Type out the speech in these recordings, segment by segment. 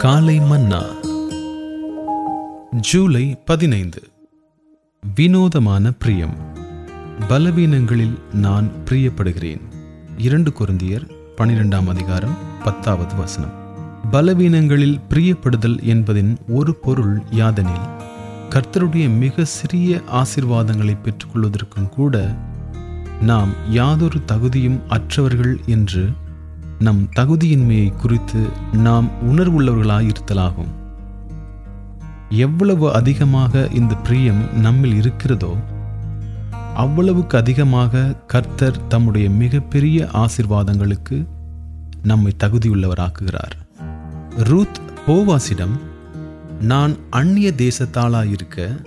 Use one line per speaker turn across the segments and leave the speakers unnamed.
காலை மன்னா. ஜூலை பதினைந்து. வினோதமான பிரியம். பலவீனங்களில் நான் பிரியப்படுகிறேன். இரண்டு குருந்தியர் பனிரெண்டாம் அதிகாரம் பத்தாவது வசனம். பலவீனங்களில் பிரியப்படுதல் என்பதின் ஒரு பொருள் யாதெனில் கர்த்தருடைய மிக சிறிய ஆசிர்வாதங்களை பெற்றுக்கொள்வதற்கும் கூட நாம் யாதொரு தகுதியும் அற்றவர்கள் என்று நம் தகுதியின்மையை குறித்து நாம் உணர்வுள்ளவர்களாயிருத்தலாகும் எவ்வளவு அதிகமாக இந்த பிரியம் நம்மில் இருக்கிறதோ அவ்வளவுக்கு அதிகமாக கர்த்தர் தம்முடைய மிகப்பெரிய ஆசிர்வாதங்களுக்கு நம்மை தகுதியுள்ளவராக்குகிறார். ரூத் போவாசிடம் நான் அந்நிய தேசத்தாளாயிருக்க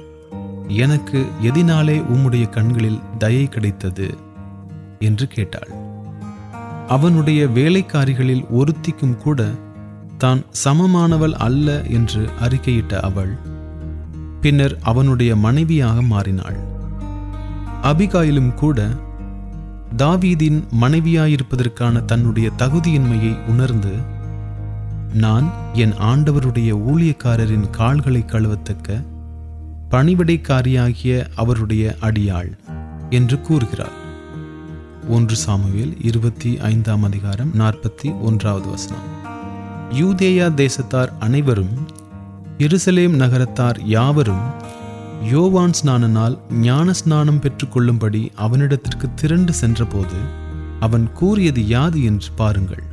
எனக்கு எதினாலே உம்முடைய கண்களில் தயை கிடைத்தது? என்று கேட்டாள். அவனுடைய வேலைக்காரிகளில் ஒருத்திக்கும் கூட தான் சமமானவள் அல்ல என்று அறிக்கையிட்ட அவள். பின்னர் அவனுடைய மனைவியாக மாறினாள். அபிகாயிலும் கூட தாவீதின் மனைவியாயிருப்பதற்கான தன்னுடைய தகுதியின்மையை உணர்ந்து நான் என் ஆண்டவருடைய ஊழியக்காரரின் கால்களை கழுவத்தக்க பணிவிடைக்காரியாகிய அவருடைய அடியாள் என்று கூறுகிறார். ஒன்று சாமுவேல் இருபத்தி ஐந்தாம் அதிகாரம் நாற்பத்தி ஒன்றாவது வசனம். யூதேயா தேசத்தார் அனைவரும் எருசலேம் நகரத்தார் யாவரும் யோவான் ஸ்நானனால் ஞான ஸ்நானம் பெற்றுக்கொள்ளும்படி அவனிடத்திற்கு திரண்டு சென்றபோது அவன் கூறியது யாது என்று பாருங்கள்.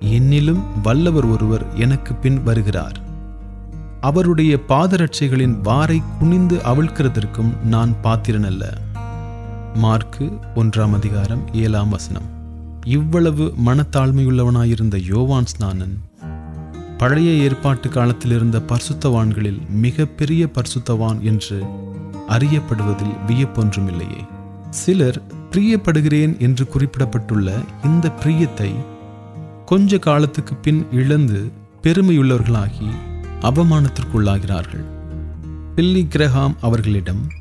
என்னிலும் வல்லவர் ஒருவர் எனக்கு பின் வருகிறார். அவருடைய பாதரட்சைகளின் வாரை குனிந்து அவிழ்க்கிறதற்கும் நான் பாத்திரனல்ல. மார்க்கு ஒன்றாம் அதிகாரம் ஏழாம் வசனம். இவ்வளவு மனத்தாழ்மையுள்ளவனாயிருந்த யோவான் ஸ்நானன் பழைய ஏற்பாட்டு காலத்தில் இருந்த பரிசுத்தவான்களில் மிக பெரிய பரிசுத்தவான் என்று அறியப்படுவதில் வியப்பொன்றுமில்லையே. சிலர் பிரியப்படுகிறேன் என்று குறிப்பிடப்பட்டுள்ள இந்த பிரியத்தை கொஞ்ச காலத்துக்கு பின் இழந்து பெருமையுள்ளவர்களாகி அவமானத்திற்குள்ளாகிறார்கள். பில்லி கிரஹாம் அவர்களிடம்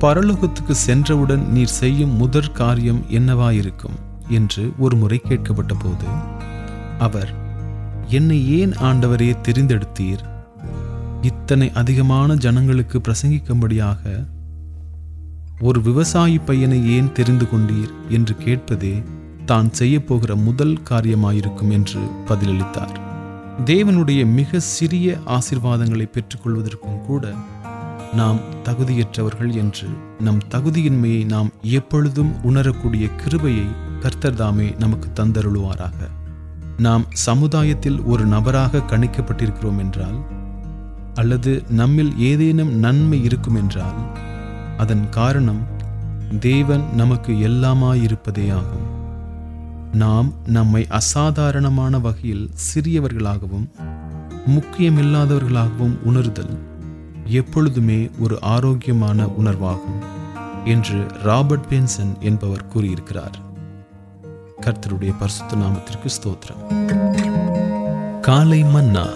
பரலோகத்துக்கு சென்றவுடன் நீர் செய்யும் முதற் காரியம் என்னவாயிருக்கும்? என்று ஒரு முறை கேட்கப்பட்ட போது அவர் என்னை ஏன் ஆண்டவரே தெரிந்தெடுத்தீர்? இத்தனை அதிகமான ஜனங்களுக்கு பிரசங்கிக்கும்படியாக ஒரு விவசாயி பையனை ஏன் தெரிந்து கொண்டீர்? என்று கேட்பதே தான் செய்யப்போகிற முதல் காரியமாயிருக்கும் என்று பதிலளித்தார். தேவனுடைய மிக சிறிய ஆசிர்வாதங்களை பெற்றுக்கொள்வதற்கும் கூட நாம் தகுதியற்றவர்கள் என்று நம் தகுதியின்மையை நாம் எப்பொழுதும் உணரக்கூடிய கிருபையை கர்த்தர் தாமே நமக்கு தந்தருளுவாராக. நாம் சமுதாயத்தில் ஒரு நபராக கணிக்கப்பட்டிருக்கிறோம் என்றால் அல்லது நம்மில் ஏதேனும் நன்மை இருக்கும் என்றால் அதன் காரணம் தேவன் நமக்கு எல்லாமாயிருப்பதே ஆகும் நாம் நம்மை அசாதாரணமான வகையில் சிறியவர்களாகவும் முக்கியமில்லாதவர்களாகவும் உணர்தல் எப்பொழுதுமே ஒரு ஆரோக்கியமான உணர்வாகும் என்று ராபர்ட் பென்சன் என்பவர் கூறியிருக்கிறார். கர்த்தருடைய பரிசுத்த நாமத்திற்கு ஸ்தோத்திரம். காலை மன்னா.